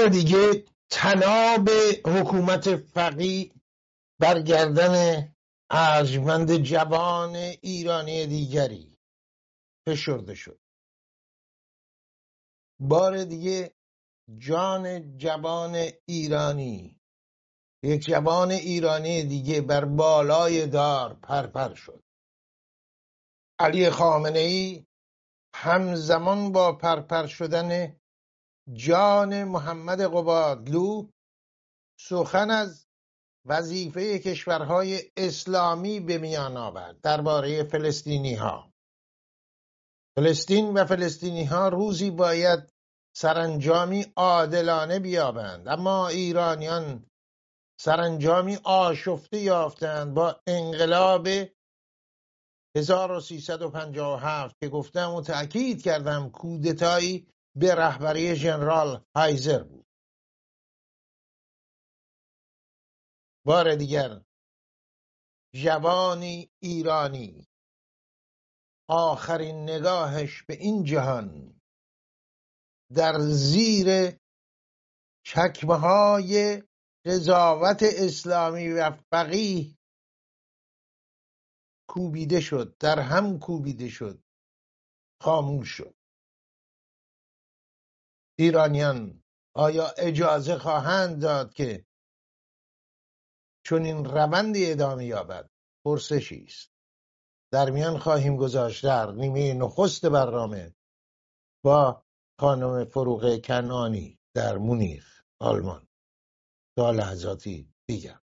بار دیگه تناب حکومت فقی برگردن ارجمند جوان ایرانی دیگری فشرده شد. بار دیگه جان جوان ایرانی یک جوان ایرانی دیگه بر بالای دار پرپر شد. علی خامنه ای همزمان با پرپر شدن جان محمد قبادلو سخن از وظیفه کشورهای اسلامی به میان آورد درباره فلسطینی ها فلسطین و فلسطینی ها روزی باید سرانجامی عادلانه بیابند اما ایرانیان سرانجامی آشفته یافتند با انقلاب 1357 که گفتم و تأکید کردم کودتایی به رهبری ژنرال هایزر بود. بار دیگر جوانی ایرانی. آخرین نگاهش به این جهان. در زیر چکمه های قضاوت اسلامی و فقیه کوبیده شد در هم کوبیده شد خاموش شد. ایرانیان آیا اجازه خواهند داد که چون این روندی ادامه یابد؟ پرسشی است. در میان خواهیم گذاشت در نیمه نخست برنامه با خانم فروغ کنانی در مونیخ آلمان. تا لحظاتی دیگر.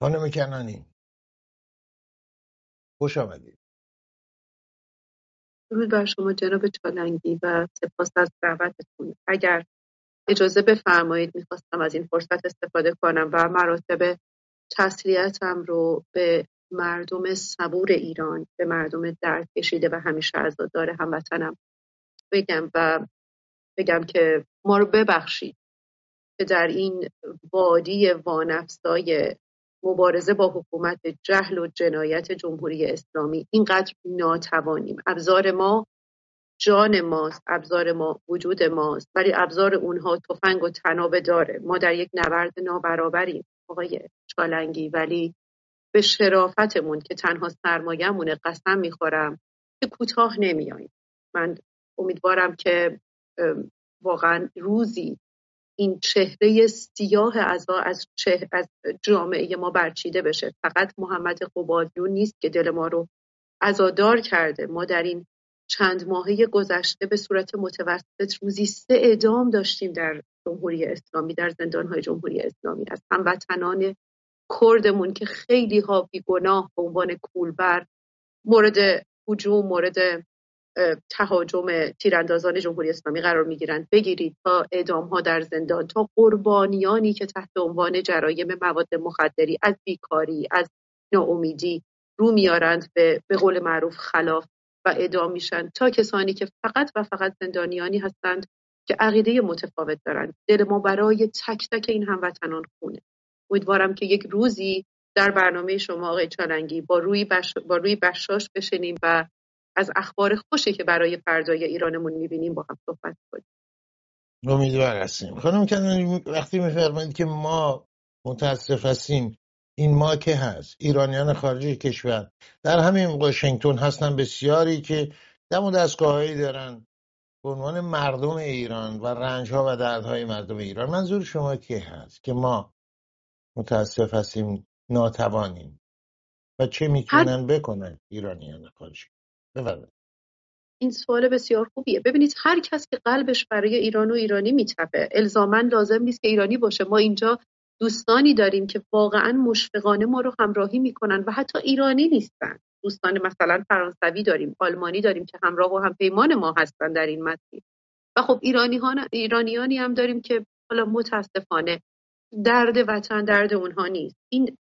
خانم کنانی. خوش آمدید درود بر شما جناب چالنگی و سپاس از دعوتتون. اگر اجازه بفرمایید می‌خواستم از این فرصت استفاده کنم و مراتب تسلیتم رو به مردم صبور ایران به مردم درد کشیده و همیشه عزادار هموطنم بگم و بگم که ما رو ببخشید که در این وادی وانفسای مبارزه با حکومت جهل و جنایت جمهوری اسلامی. اینقدر ناتوانیم. ابزار ما جان ماست ابزار ما وجود ماست ولی ابزار اونها تفنگ و تنابه داره. ما در یک نبرد نابرابریم. آقای چالنگی ولی به شرافتمون که تنها سرمایهمونه قسم می‌خورم که کوتاه نمیاییم من امیدوارم که واقعا روزی این چهره سیاه از از, از جامعه ما برچیده بشه. فقط محمد قبادیون نیست که دل ما رو عزادار کرده. ما در این چند ماهه گذشته به صورت متوسط روزی سه اعدام داشتیم در جمهوری اسلامی در زندانهای جمهوری اسلامی. از هموطنان کردمون که خیلی ها گناه به عنوان کولبر مورد حجوم مورد تهاجم تیراندازان جمهوری اسلامی قرار می‌گیرند. بگیرید تا اعدام ها در زندان تا قربانیانی که تحت عنوان جرایم مواد مخدری از بیکاری از ناامیدی رو میارند به به قول معروف خلاف و اعدام میشن. تا کسانی که فقط و فقط زندانیانی هستند که عقیده متفاوت دارند. دل ما برای تک تک این هموطنان خونه. امیدوارم که یک روزی در برنامه شما آقای چالنگی با روی, بش... با روی بشاش بشنیم و از اخبار خوشی که برای فردای ایرانمون می‌بینیم با هم صحبت کنیم. امیدوار هستیم. خانم کنانی وقتی میفرمایید که ما متاسف هستیم این ما که هست؟ ایرانیان خارج کشور. در همین واشنگتن هستن بسیاری که دم و دستگاههایی دارن به عنوان مردم ایران و رنج ها و دردهای مردم ایران. منظور شما که هست که ما متاسف هستیم ناتوانیم؟ و چه می‌تونن بکنن ایرانیان خارجی؟ بفرمایید. این سوال بسیار خوبیه. ببینید هر کس که قلبش برای ایران و ایرانی میتپه الزاما لازم نیست که ایرانی باشه. ما اینجا دوستانی داریم که واقعا مشفقانه ما رو همراهی می‌کنن و حتی ایرانی نیستن. دوستان مثلا فرانسوی داریم آلمانی داریم که همراه و هم پیمان ما هستن در این مسیر. و خب ایرانی ایرانیانی هم داریم که حالا متاسفانه درد وطن درد اونها نیست. این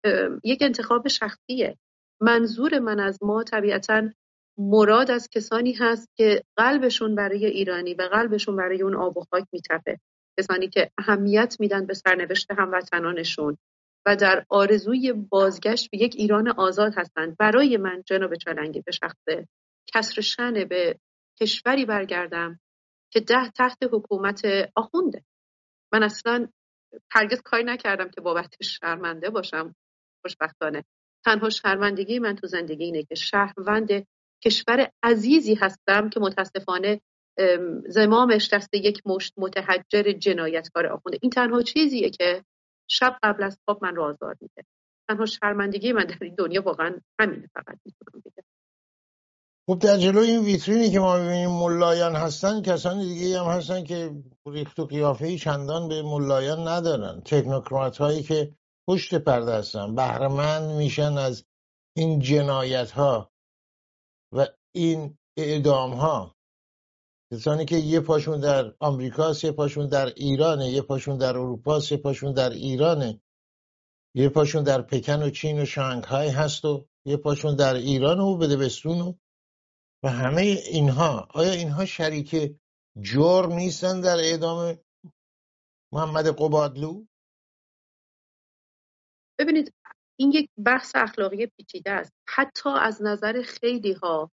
یک انتخاب شخصیه. منظور من از ما طبیعتا مراد از کسانی هست که قلبشون برای ایرانی و قلبشون برای اون آب و خاک میتپه. کسانی که اهمیت میدن به سرنوشت هموطنانشون و در آرزوی بازگشت به یک ایران آزاد هستند. برای من جناب چالنگی به شخص کسر شنه به کشوری برگردم که ده تحت حکومت آخونده. من اصلا هرگز کاری نکردم که بابتش شرمنده باشم خوشبختانه. تنها شرمندگی من تو زندگی اینه که شهروند کشور عزیزی هستم که متاسفانه زمامش دست یک مشت متحجر جنایتکار آخونده. این تنها چیزیه که شب قبل از خواب من رو آزار میده. تنها شرمندگی من در این دنیا واقعا همینه فقط. می‌تونم بگم. خب در جلو این ویترینی که ما ببینیم ملایان هستن کسان دیگه هم هستن که ریخت و قیافه چندان به ملایان ندارن. تکنوکرات هایی که پشت پرده هستن. بهرمند میشن از این جنایت ها و این اعدام ها کسانی که یه پاشون در آمریکاست یه پاشون در ایرانه یه پاشون در اروپا یه پاشون در ایرانه. یه پاشون در پکن و چین و شانگهای هست و یه پاشون در ایران و بدبستون و و همه اینها. آیا اینها شریک جرم نیستن در اعدام محمد قبادلو؟ ببینید این یک بحث اخلاقی پیچیده است. حتی از نظر خیلی ها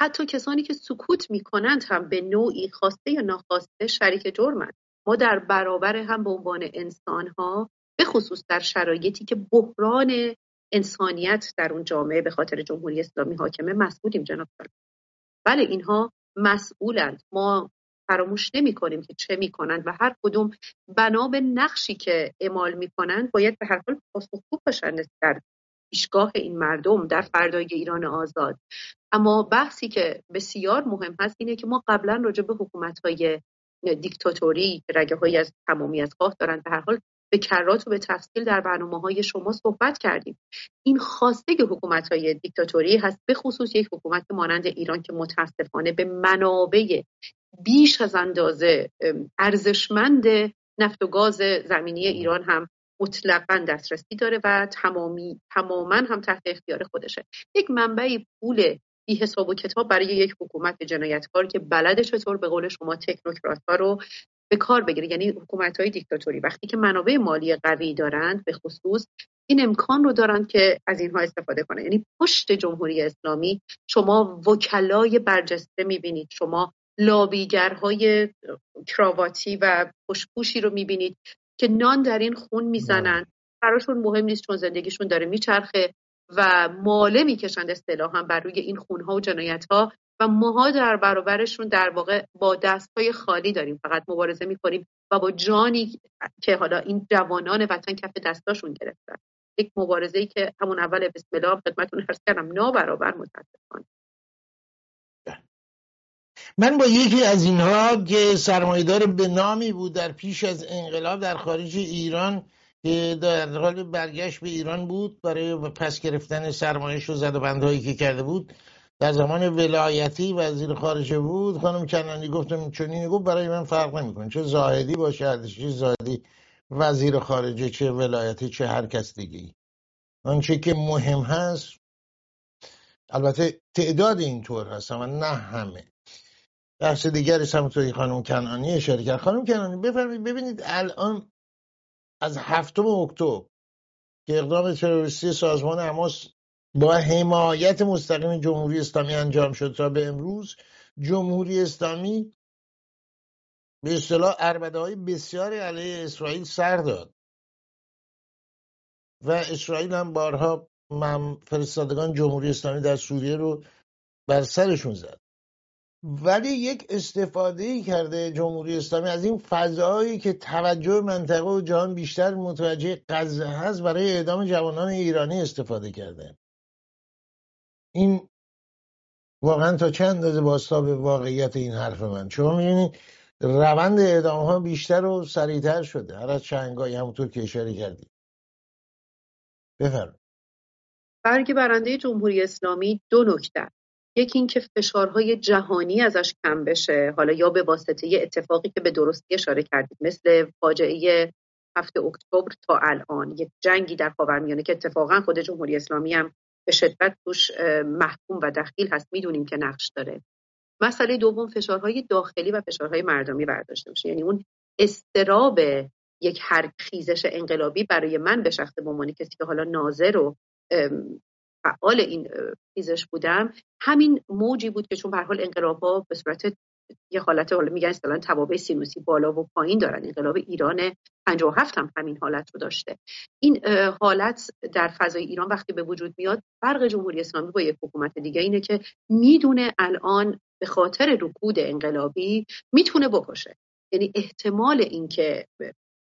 حتی کسانی که سکوت می‌کنند هم به نوعی خواسته یا ناخواسته شریک جرمند ما در برابر هم به عنوان انسان ها به خصوص در شرایطی که بحران انسانیت در اون جامعه به خاطر جمهوری اسلامی حاکمه مسئولیم جناب بله اینها مسئولند. ما فراموش نمی کنیم که چه می‌کنند و هر کدوم بنا به نقشی که اعمال می‌کنند باید به هر حال پاسخگو باشند در پیشگاه این مردم در فردای ایران آزاد. اما بحثی که بسیار مهم هست اینه که ما قبلا راجع به حکومت های دیکتاتوری رگه های از تمامیت خواه دارند به هر حال به کرات و به تفصیل در برنامه های شما صحبت کردیم. این خواسته حکومت های دیکتاتوری هست به خصوص یک حکومت مانند ایران که متاسفانه به منابع بیش از اندازه ارزشمند نفت و گاز زمینی ایران هم مطلقا دسترسی داره و تمامی تماما هم تحت اختیار خودشه. یک منبعی پول بی حساب و کتاب برای یک حکومت جنایتکار که بلد چطور به قول شما تکنوکرات ها رو به کار بگیره. یعنی حکومت های دیکتاتوری وقتی که منابع مالی قوی دارند به خصوص این امکان رو دارند که از اینها استفاده کنند یعنی پشت جمهوری اسلامی شما وکلای برجسته می‌بینید. شما لابیگرهای کراواتی و خوشپوشی رو می‌بینید که نان در این خون می‌زنن. براشون مهم نیست چون زندگیشون داره میچرخه و ماله می‌کشند اصطلاحا بر روی این خونها و جنایت ها و ماها در برابرشون در واقع با دستهای خالی داریم. فقط مبارزه می‌کنیم و با جانی که حالا این جوانان وطن کف دستاشون گرفتن. یک مبارزه ای که همون اول بسم الله خدمتتون عرض کردم نابرابر متاسفانه. من با یکی از اینها که سرمایدار به نامی بود در پیش از انقلاب در خارج ایران که در حال برگشت به ایران بود برای پس گرفتن سرمایش و زد و بندهایی که کرده بود. در زمان ولایتی وزیر خارجه بود. خانم کنانی گفتم چنین گفت برای من فرق نمی‌کنه چه زاهدی باشه چه زاهدی وزیر خارجه چه ولایتی چه هر کس دیگه آنچه که مهم هست البته تعداد اینطور هست اما نه همه. بحث دیگری همونطوری خانم کنانی اشاره کرد. خانم کنانی بفرمایید ببینید الان از هفتم اکتبر که اقدام تروریستی سازمان حماس با حمایت مستقیم جمهوری اسلامی انجام شد تا به امروز جمهوری اسلامی به اصطلاح اربده های بسیاری علیه اسرائیل سر داد. و اسرائیل هم بارها فرستادگان جمهوری اسلامی در سوریه رو بر سرشون زد. ولی یک استفاده ای کرده جمهوری اسلامی از این فضایی که توجه منطقه و جهان بیشتر متوجه غزه هست برای اعدام جوانان ایرانی استفاده کرده. این واقعا تا چند اندازه باستا به واقعیت این حرف من؟ شما می‌بینید روند اعدام ها بیشتر و سریعتر شده. هر از چنگایی همونطور که اشاره کردید بفرمایید. برگ برنده جمهوری اسلامی دو نکته یکی اینکه فشارهای جهانی ازش کم بشه. حالا یا به واسطه اتفاقی که به درستی اشاره کردید مثل فاجعه هفته اکتبر تا الان یک جنگی در خاورمیانه که اتفاقا خود جمهوری اسلامی هم به شدت توش محکوم و دخیل هست. می‌دونیم که نقش داره. مسئله دوم فشارهای داخلی و فشارهای مردمی برداشته باشه یعنی اون استراب یک هر خیزش انقلابی برای من به شخص به عنوان کسی که حالا ناظر و فعال این خیزش بودم. همین موجی بود که چون به حال انقلاب ها به صورت یه حالت حالا میگن اصطلاحا توابع سینوسی بالا و پایین دارن انقلاب ایران 57 هم همین حالت رو داشته. این حالت در فضای ایران وقتی به وجود میاد فرق جمهوری اسلامی با یک حکومت دیگه اینه که می‌دونه الان به خاطر رکود انقلابی می‌تونه بکشه. یعنی احتمال اینکه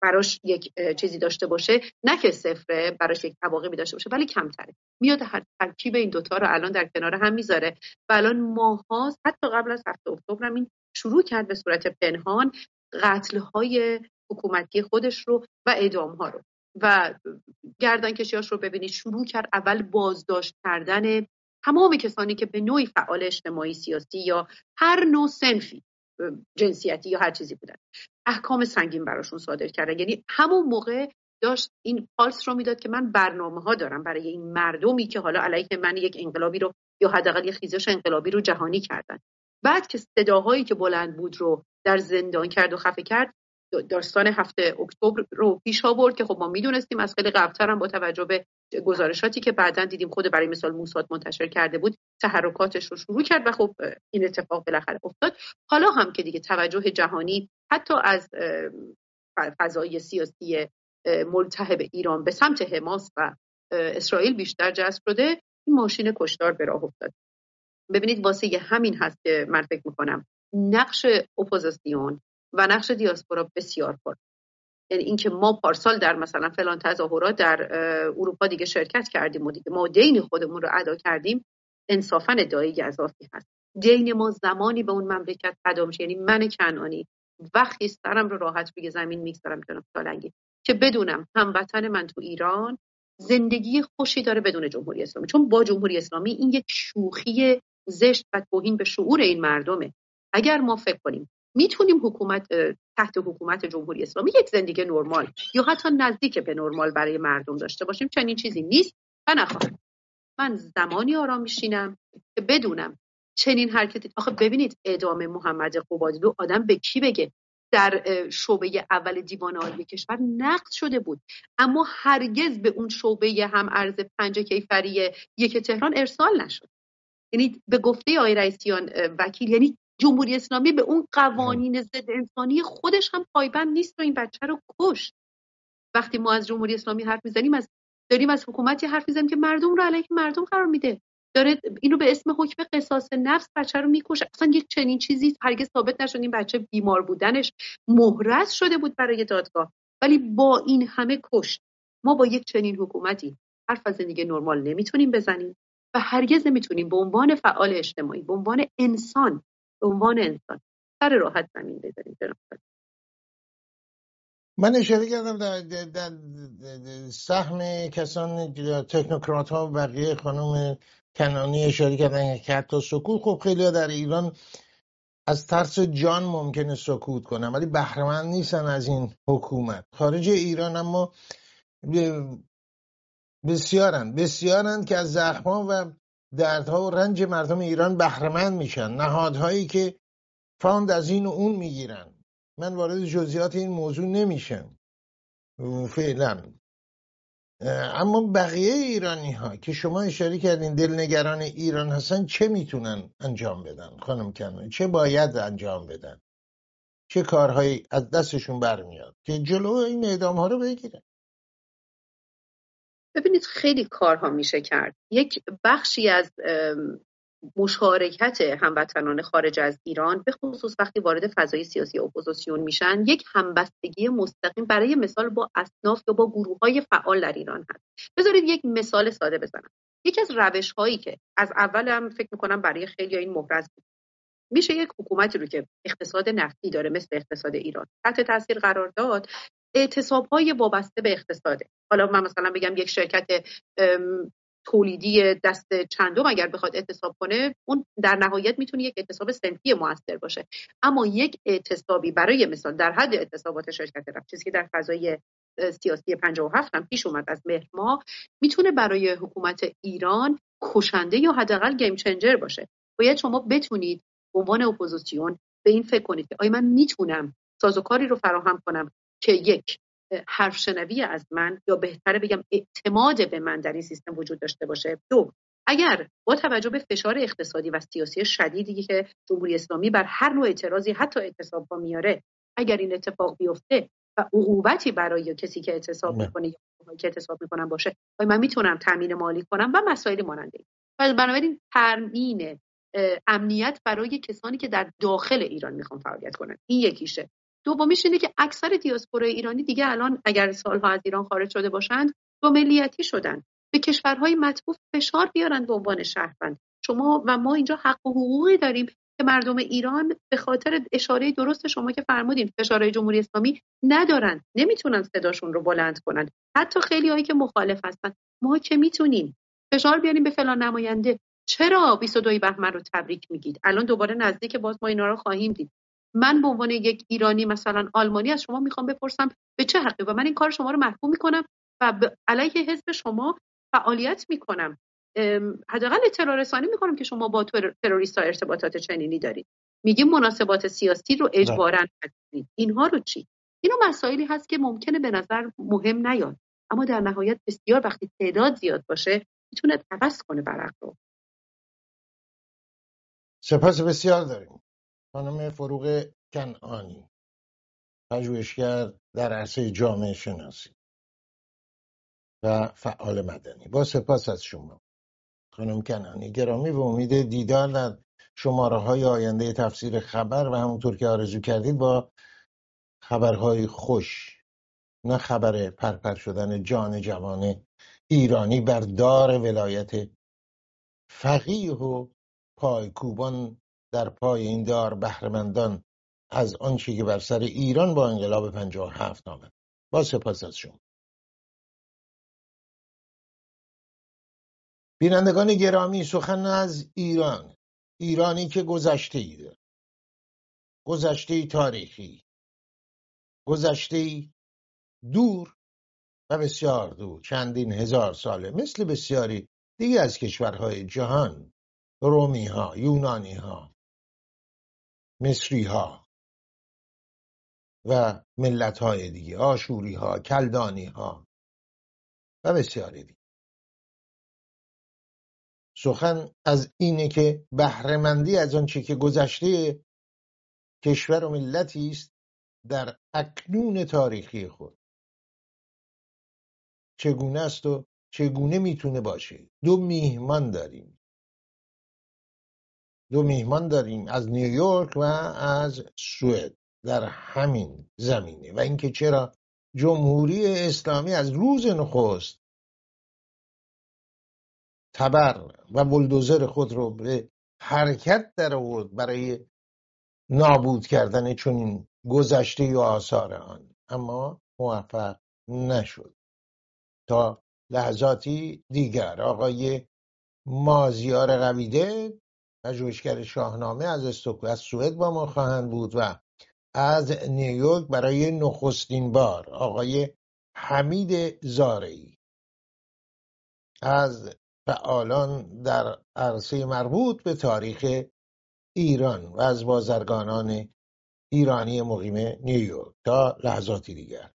براش یک چیزی داشته باشه. نه که صفره براش یک تواقعی داشته باشه ولی کمتره. میاد هر ترکیب این دوتا رو الان در کنار هم می‌ذاره و الان ماهاست حتی قبل از هفته اکتبر این شروع کرد به صورت پنهان قتل های حکومتی خودش رو و اعدام ها رو. و گردن کشیاش رو ببینید شروع کرد اول بازداشت کردن تمام کسانی که به نوعی فعال اجتماعی سیاسی یا هر نوع سنفی جنسیتی یا هر چیزی بودن. احکام سنگین براشون صادر کردن. یعنی همون موقع داشت این پالس رو می‌داد که من برنامه ها دارم برای این مردمی که حالا علیه من یک انقلابی رو یا حداقل یک خیزش انقلابی رو جهانی کردن. بعد که صداهایی که بلند بود رو در زندان کرد و خفه کرد داستان هفته اکتبر رو پیش آورد که خب ما می‌دونستیم از خیلی قبلتر هم با توجه به گزارشاتی که بعدا دیدیم خود برای مثال موساد منتشر کرده بود تحرکاتش رو شروع کرد و خب این اتفاق بالاخره افتاد. حالا هم که دیگه توجه جهانی حتی از فضای سیاسی ملتهب ایران به سمت حماس و اسرائیل بیشتر جذب شده این ماشین کشتار به راه افتاد. ببینید واسه همین هست که من فکر می‌کنم. نقش اپوزیسیون و نقش دیاسپورا بسیار پر. یعنی اینکه ما پارسال در مثلا فلان تظاهرات در اروپا دیگه شرکت کردیم و دیگه ما دین خودمون رو ادا کردیم انصافا ادعای گذافی هست. دین ما زمانی به اون مملکت قدم یعنی من کنانی وقتی سرم رو راحت به زمین می‌گذارم جناب سالنگی که بدونم هموطن من تو ایران زندگی خوشی داره بدون جمهوری اسلامی. چون با جمهوری اسلامی این یک شوخی زشت و توهین به شعور این مردمه. اگر ما فکر کنیم می‌تونیم حکومت تحت حکومت جمهوری اسلامی یک زندگی نرمال یا حتی نزدیک به نرمال برای مردم داشته باشیم چنین چیزی نیست و نخواهیم. من زمانی آرام میشینم که بدونم چنین حرکتی. آخه ببینید اعدام محمد قبادلو آدم به کی بگه؟ در شعبه اول دیوان عالی کشور نقد شده بود. اما هرگز به اون شعبه هم ارز پنج کیفری یک تهران ارسال نشد. یعنی به گفته آقای رئیسیان وکیل یعنی جمهوری اسلامی به اون قوانین ضد انسانی خودش هم پایبند نیست و این بچه رو کشت. وقتی ما از جمهوری اسلامی حرف می‌زنیم از داریم از حکومتی حرف می‌زنیم که مردم رو علیه مردم قرار میده. داره اینو به اسم حکم قصاص نفس بچه رو می‌کشه. اصلا یک چنین چیزی هرگز ثابت نشد. این بچه بیمار بودنش مهرس شده بود برای دادگاه. ولی با این همه کشت ما با یک چنین حکومتی حرف از زندگی نرمال نمی‌تونیم بزنیم و هرگز نمی‌تونیم به عنوان فعال اجتماعی به عنوان انسان به عنوان انسان سر راحت زمین بذاریم من. اشاره کردم در, در, سهم کسان تکنوکرات ها و بقیه خانم کنانی اشاره کردن که حتی سکوت خب خیلی در ایران از ترس جان ممکنه سکوت کنن ولی بهرهمند نیستن از این حکومت. خارج ایران اما بسیارن بسیارن که از زخما و دردها و رنج مردم ایران بهرهمند میشن. نهادهایی که فاند از این و اون می‌گیرن. من وارد جزئیات این موضوع نمیشم. فعلا. اما بقیه ایرانی ها که شما اشاره کردین دلنگران ایران هستن چه می‌تونن انجام بدن خانم کنون چه باید انجام بدن؟ چه کارهایی از دستشون برمیاد که جلو این اعدام ها رو بگیرن؟ ببینید خیلی کارها میشه کرد. یک بخشی از مشارکت هموطنان خارج از ایران به خصوص وقتی وارد فضای سیاسی اپوزیسیون میشن یک همبستگی مستقیم برای مثال با اصناف یا با گروه های فعال در ایران هست. بذارید یک مثال ساده بزنم. یکی از روش هایی که از اول هم فکر می‌کنم برای خیلی این مبرز بود میشه یک حکومتی رو که اقتصاد نفتی داره مثل اقتصاد ایران تحت تاثیر قرار داد اعتصاب های وابسته به اقتصاده. حالا من مثلا بگم یک شرکت تولیدی دست چندم اگر بخواد اعتصاب کنه اون در نهایت می‌تونه یک اعتصاب سنفی موثر باشه. اما یک اعتصابی برای مثال در حد اعتصابات شرکت رفت چیزی که در فضای سیاسی 57 هم پیش اومد از مهر ماه می‌تونه برای حکومت ایران کشنده یا حداقل گیم چنجر باشه. باید شما بتونید عنوان اپوزیسیون به این فکر کنید که آیا من می‌تونم سازوکاری رو فراهم کنم که یک حرف شنوی از من یا بهتره بگم اعتماد به من در این سیستم وجود داشته باشه؟ دو اگر با توجه به فشار اقتصادی و سیاسی شدیدی که جمهوری اسلامی بر هر نوع اعتراضی حتی اعتصاب ها میاره اگر این اتفاق بیفته و عقوبتی برای کسی که اعتصاب. می‌کنه یا که اعتصاب می‌کنم باشه من می‌تونم تامین مالی کنم و مسائلی ماننده و بنابراین تامین امنیت برای کسانی که در داخل ایران می‌خوان فعالیت کنن. این یکیشه. دومیش اینه که اکثر دیاسپورای ایرانی دیگه الان اگر سالها از ایران خارج شده باشند دو ملیتی شدن. به کشورهای مطبوع فشار بیارن به عنوان شهروند. شما و ما اینجا حق و حقوقی داریم که مردم ایران به خاطر اشاره درست شما که فرمودین فشارهای جمهوری اسلامی ندارن نمی‌تونن صداشون رو بلند کنن. حتی خیلی هایی که مخالف هستن. ما که می‌تونیم فشار بیاریم به فلان نماینده چرا 22 بهمن رو تبریک میگید؟ الان دوباره نزدیک باز ما اینا رو خواهیم دید. من به عنوان یک ایرانی مثلا آلمانی از شما می‌خوام بپرسم به چه حقی؟ و من این کار شما رو محکوم می‌کنم و به علیه حزب شما فعالیت می‌کنم. حداقل اطلاع رسانی می‌کنم که شما با تروریست ها ارتباطات چنینی دارید. میگیم مناسبات سیاسی رو اجبارا کنید اینها رو چی؟ اینو مسائلی هست که ممکنه به نظر مهم نیاد. اما در نهایت بسیار وقتی تعداد زیاد باشه می‌تونه عوض کنه برق رو سپاس بسیار داریم. خانم فروغ کنعانی پژوهشگر در عرصه جامعه شناسی و فعال مدنی. با سپاس از شما. خانم کنانی گرامی به امید دیدار در شماره های آینده تفسیر خبر و همونطور که آرزو کردید با خبرهای خوش نه خبر پرپر شدن جان جوان ایرانی بر دار ولایت فقیه و پایکوبان در پای این دار بهرهمندان از آنچه که بر سر ایران با انقلاب پنجاه هفت آمد. با سپاس از شما. بینندگان گرامی سخن از ایران. ایرانی که گذشته ای داره. گذشته تاریخی. گذشته دور و بسیار دور. چندین هزار ساله. مثل بسیاری دیگه از کشورهای جهان. رومی ها یونانی ها مصری ها و ملت های دیگه آشوری ها کلدانی ها و بسیاری دیگه. سخن از اینه که بهرهمندی از آنچه که گذشته کشور و ملتی است در اکنون تاریخی خود. چگونه است و چگونه می‌تونه باشه؟ دو میهمان داریم. دو میهمان داریم از نیویورک و از سوئد در همین زمینه. و اینکه چرا جمهوری اسلامی از روز نخست تبر و بلدوزر خود رو به حرکت در آورد برای نابود کردن چون گذشته و آثار آن. اما موفق نشد. تا لحظاتی دیگر آقای مازیار قویده پژوهشگر شاهنامه از استوک از سوئد با ما خواهند بود و از نیویورک برای نخستین بار آقای حمید زارعی. از فعالان در عرصه مربوط به تاریخ ایران و از بازرگانان ایرانی مقیم نیویورک تا لحظاتی دیگر.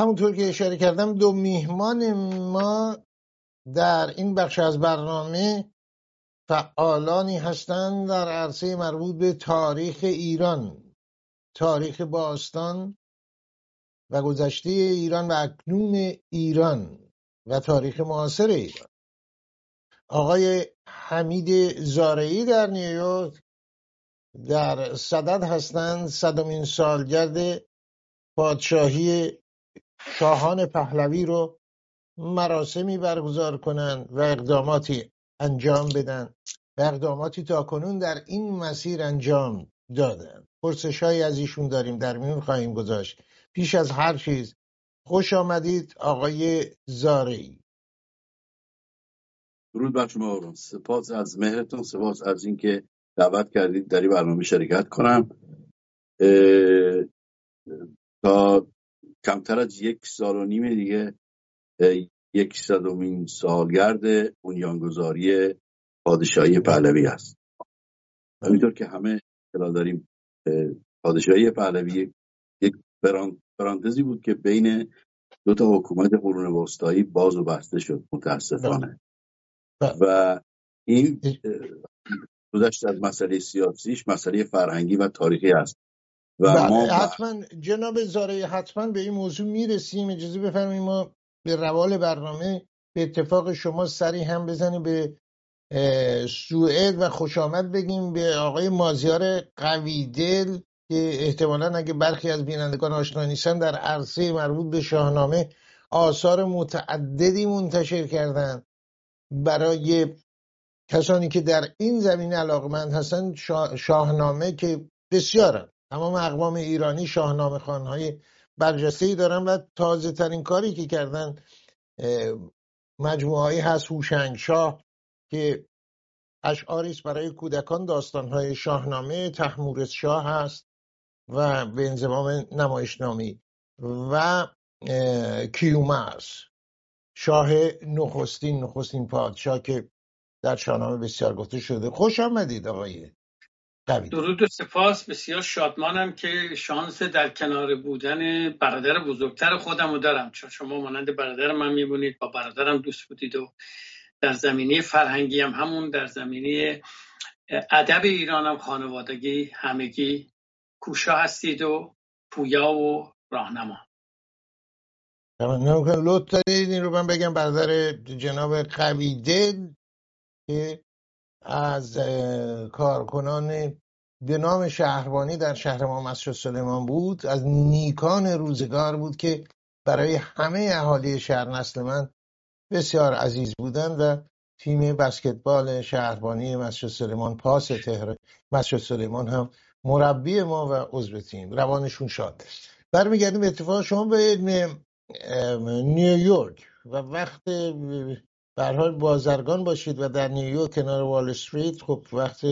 همونطور که اشاره کردم دو میهمان ما در این بخش از برنامه فعالانی هستند در عرصه مربوط به تاریخ ایران تاریخ باستان و گذشته ایران و اکنون ایران و تاریخ معاصر ایران. آقای حمید زارعی در نیویورک در صدد هستند صدمین سالگرد پادشاهی شاهان پهلوی رو مراسمی برگزار کنند و اقداماتی انجام بدن. و اقداماتی تا کنون در این مسیر انجام دادن. پرسش از ایشون داریم در میون خواهیم گذاشت. پیش از هر چیز خوش آمدید آقای زاری درود بر شما آقایان. سپاس از مهرتون سپاس از اینکه دعوت کردید در این برنامه شرکت کنم. تا کمتر از یک سال و نیم دیگه یک صدومین سالگرد بنیانگذاری پادشاهی پهلوی است همینطور که همه اطلاع داریم اه، پادشاهی پهلوی یک پرانتزی بود که بین دو تا حکومت قرون وسطایی باز و بسته شد متاسفانه. بله. و این گذشت از مسئله سیاسیش مسئله فرهنگی و تاریخی است و بله ما حتما جناب زارعی حتما به این موضوع می‌رسیم. اجازه بفرمایید ما به روال برنامه به اتفاق شما سری هم بزنیم به سوئد و خوش آمد بگیم به آقای مازیار قویدل که احتمالا اگه برخی از بینندگان آشنا نیستن در عرصه مربوط به شاهنامه آثار متعددی منتشر کردن. برای کسانی که در این زمینه علاقمند هستن شا- شاهنامه که بسیارن. تمام اقوام ایرانی شاهنامه خانهای برجسته ای دارن و تازه ترین کاری که کردن مجموعه هست هوشنگ شاه که اشعاری است برای کودکان داستانهای شاهنامه تحمورس شاه هست و به انضمام نمایشنامی و اه، کیومرث شاه نخستین نخستین پادشاه که در شاهنامه بسیار گفته شده. خوش آمدید آقای قوی درود و سپاس. بسیار شادمانم که شانس در کنار بودن برادر بزرگتر خودم رو دارم. چون شما مانند برادر من میبونید با برادرم دوست بودید و در زمینه فرهنگی هم همون در زمینه ادب ایرانم خانوادگی همگی کوشا هستید و پویا و راهنما. لطف دارید این رو من بگم برادر جناب قویدل که از کارکنان به نام شهربانی در شهر ما مسجد سلیمان بود از نیکان روزگار بود که برای همه اهالی شهر نسل من بسیار عزیز بودند و تیم بسکتبال شهربانی مسجد سلیمان پاس تهران مسجد سلیمان هم مربی ما و عضو تیم روانشون شاد برمیگردیم اتفاق شما به نیویورک و وقت به حال بازرگان باشید و در نیویورک کنار وال استریت خب وقت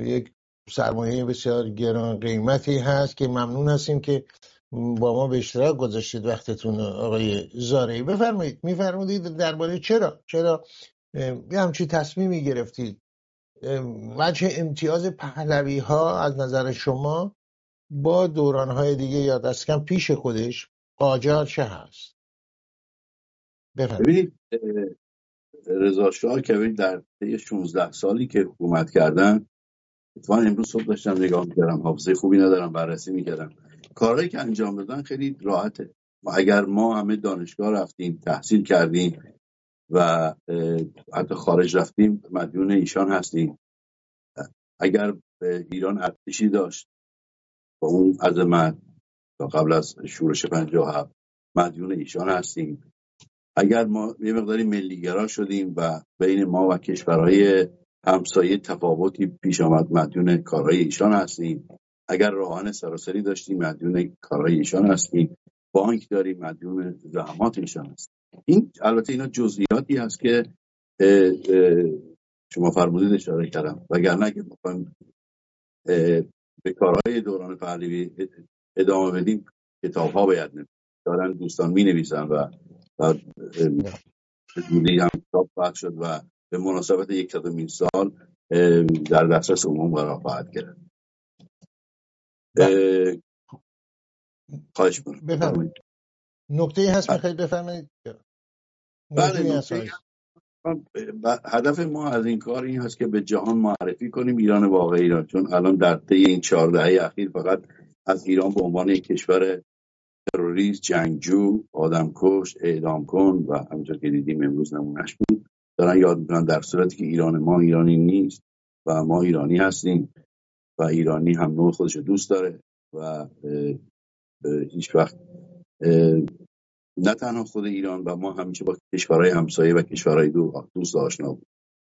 یک سرمایه بسیار گران قیمتی هست که ممنون هستیم که با ما به اشتراک گذاشتید وقتتون آقای زارعی. بفرمایید میفرمودید درباره چرا؟ چرا یه همچی تصمیمی گرفتید؟ وجه امتیاز پهلوی ها از نظر شما با دوران های دیگه یا دست کم پیش خودش قاجار چه هست؟ ببینید رضا شاه که در طی 16 سالی که حکومت کردن اتفاقا امروز صبح داشتم نگاه می‌کردم حافظه خوبی ندارم بررسی می‌کردم. کارهایی که انجام دادن خیلی راحته. و اگر ما همه دانشگاه رفتیم تحصیل کردیم و حتی خارج رفتیم مدیون ایشان هستیم. اگر به ایران ارتشی داشت با اون عظمت تا قبل از شورش 57 مدیون ایشان هستیم. اگر ما یه مقداری ملیگرا شدیم و بین ما و کشورهای همسایه تفاوتی پیش آمد مدیون کارهای ایشان هستیم. اگر راهان سراسری داشتیم مدیون کارهای ایشان هستیم. بانک داریم مدیون زحمات ایشان هستیم. این البته اینا جزئیاتی هست که اه، اه، شما فرمودید اشاره کردم. وگرنه اگه بخوایم به کارهای دوران پهلوی ادامه بدیم کتاب ها باید نوشت. دارن دوستان می نویسن و, و اه، زودی هم کتاب خواهد شد و به مناسبت یک سال اه، در دسترس عموم قرار خواهد گرفت. بله. اه، خواهش بفرمایید. نکته هست بله. می‌خواید بفرمایید؟ بله، هدف ما از این کار این هست که به جهان معرفی کنیم ایران واقعی را چون الان در طی این چهار دهه اخیر فقط از ایران به عنوان یک کشور تروریست جنگجو آدمکش اعدام کن و همونطور که دیدیم امروز نمونهش بود. دارن یاد می‌کنن در صورتی که ایران ما ایرانی نیست و ما ایرانی هستیم و ایرانی هم نوع خودش دوست داره و هیچ وقت نه تنها خود ایران و ما همیشه با کشورهای همسایه و کشورهای دو دوست آشنا بود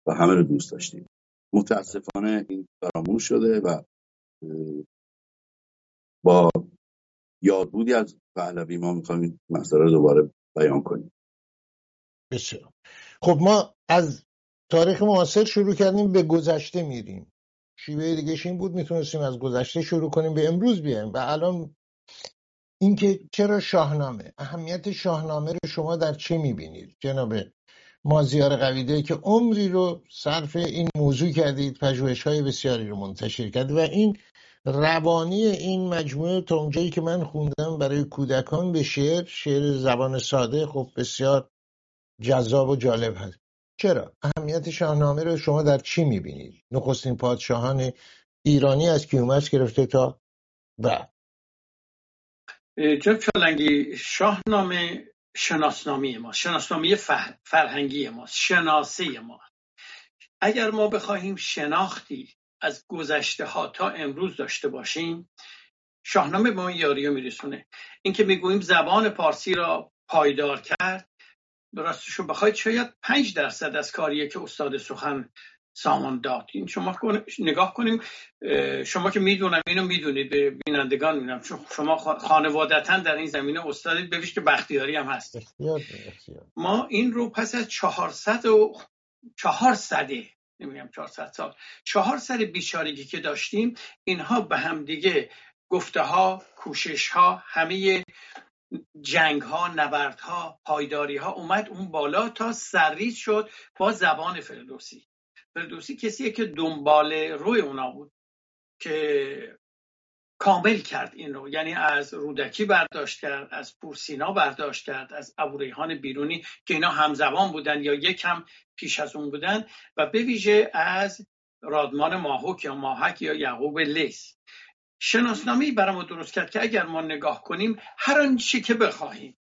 و همه رو دوست داشتیم. متاسفانه این فراموش شده و با یادبودی از پهلوی ما می‌خوایم این مسئله دوباره بیان کنیم؟ بسیار. خب ما از تاریخ معاصر شروع کردیم به گذشته میریم. شیوه دیگه این بود می‌تونستیم از گذشته شروع کنیم به امروز بیایم. و الان اینکه چرا شاهنامه؟ اهمیت شاهنامه رو شما در چه می‌بینید؟ جناب مازیار قویده که عمری رو صرف این موضوع کردید پژوهش های بسیاری رو منتشر کرد و این روانی این مجموعه تا اونجایی که من خوندم برای کودکان به شعر شعر زبان ساده خب بسیار جذاب و جالب هست. چرا؟ اهمیت شاهنامه رو شما در چی می‌بینید؟ نخستین پادشاهان ایرانی از کیومرث گرفته تا بعد جناب چالنگی شاهنامه شناسنامه ما شناسنامه فرهنگی ما شناسه ما. اگر ما بخواهیم شناختی از گذشته ها تا امروز داشته باشیم. شاهنامه به ما یاری میرسونه. اینکه می‌گوییم زبان پارسی را پایدار کرد راستشو بخواید شاید پنج درصد از کاریه که استاد سخن سامان داد. این شما نگاه کنیم شما که می‌دونم اینو می‌دونید به بینندگان می‌دونم شما خانوادتا در این زمینه استادید بویش که بختیاری هم هست ما این رو پس از چهارصد و چهار صده نمیگم چهارصد سال. چهار سال بیچارگی که داشتیم اینها به هم دیگه گفته ها کوشش ها همه جنگ ها نبرد ها پایداری ها اومد اون بالا تا سرریز شد با زبان فردوسی. فردوسی کسیه که دنبال روی اونا بود که کامل کرد این رو. یعنی از رودکی برداشت کرد از پورسینا برداشت کرد از ابوریحان بیرونی که اینا همزبان بودن یا یک هم پیش از اون بودن و به ویژه از رادمان ماهوک یا ماهک یا یعقوب لیس شناسنامه برای ما درست کرد که اگر ما نگاه کنیم هر آنچه که بخواهیم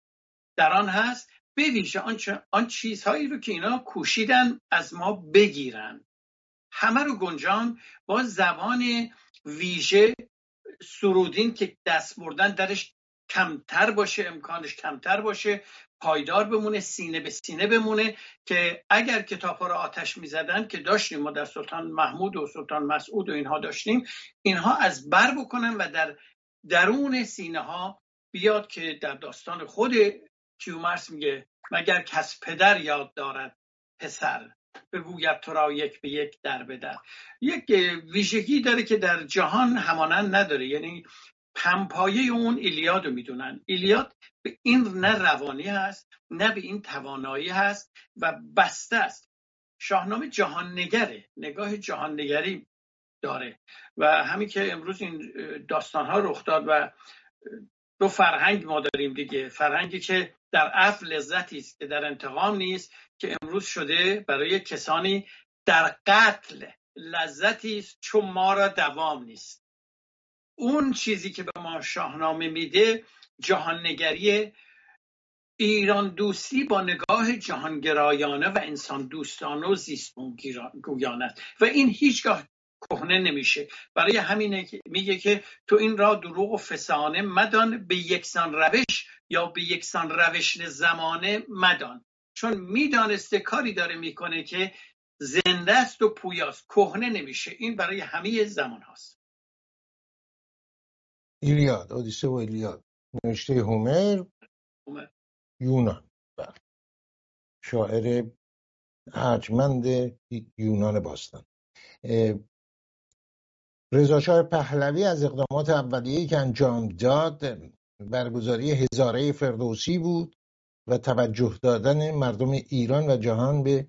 در آن هست به ویژه آن چیزهایی رو که اینا کوشیدن از ما بگیرن. همه رو گنجان با زبان ویژه سرودین که دست بردن درش کمتر باشه امکانش کمتر باشه پایدار بمونه سینه به سینه بمونه که اگر کتاب ها رو آتش می‌زدن که داشتیم ما در سلطان محمود و سلطان مسعود و اینها داشتیم اینها از بر بکنن و در درون سینه ها بیاد که در داستان خود کیومرس میگه مگر کس پدر یاد دارد پسر. بگوید تو را یک به یک در به در یک ویژگی داره که در جهان همانند نداره. یعنی پمپایه اون ایلیاد رو می‌دونن. ایلیاد به این نه روانی هست نه به این توانایی هست و بسته است. شاهنامه جهان نگره نگاه جهان نگری داره. و همین که امروز این داستان ها رخ داد و دو فرهنگ ما داریم دیگه. فرهنگی که در اف لذتی است که در انتقام نیست که امروز شده برای کسانی در قتل لذتی است چون ما را دوام نیست. اون چیزی که به ما شاهنامه میده جهاننگری ایران دوستی با نگاه جهانگرایانه و انسان دوستانه و زیستون گویانه و این هیچگاه کهنه نمیشه. برای همینه میگه که تو این را دروغ و فسانه مدان به یکسان روش یا به یکسان روش زمانه مدان. چون می‌دانسته کاری داره می‌کنه که زنده است و پویاست. کهنه نمیشه. این برای همه زمان هاست. ایلیاد اودیسه و ایلیاد. نوشته هومر یونان. بله. شاعر ارجمند یونان باستان. رضاشاه پهلوی از اقدامات اولیه‌ای که انجام داد برگزاری هزاره فردوسی بود و توجه دادن مردم ایران و جهان به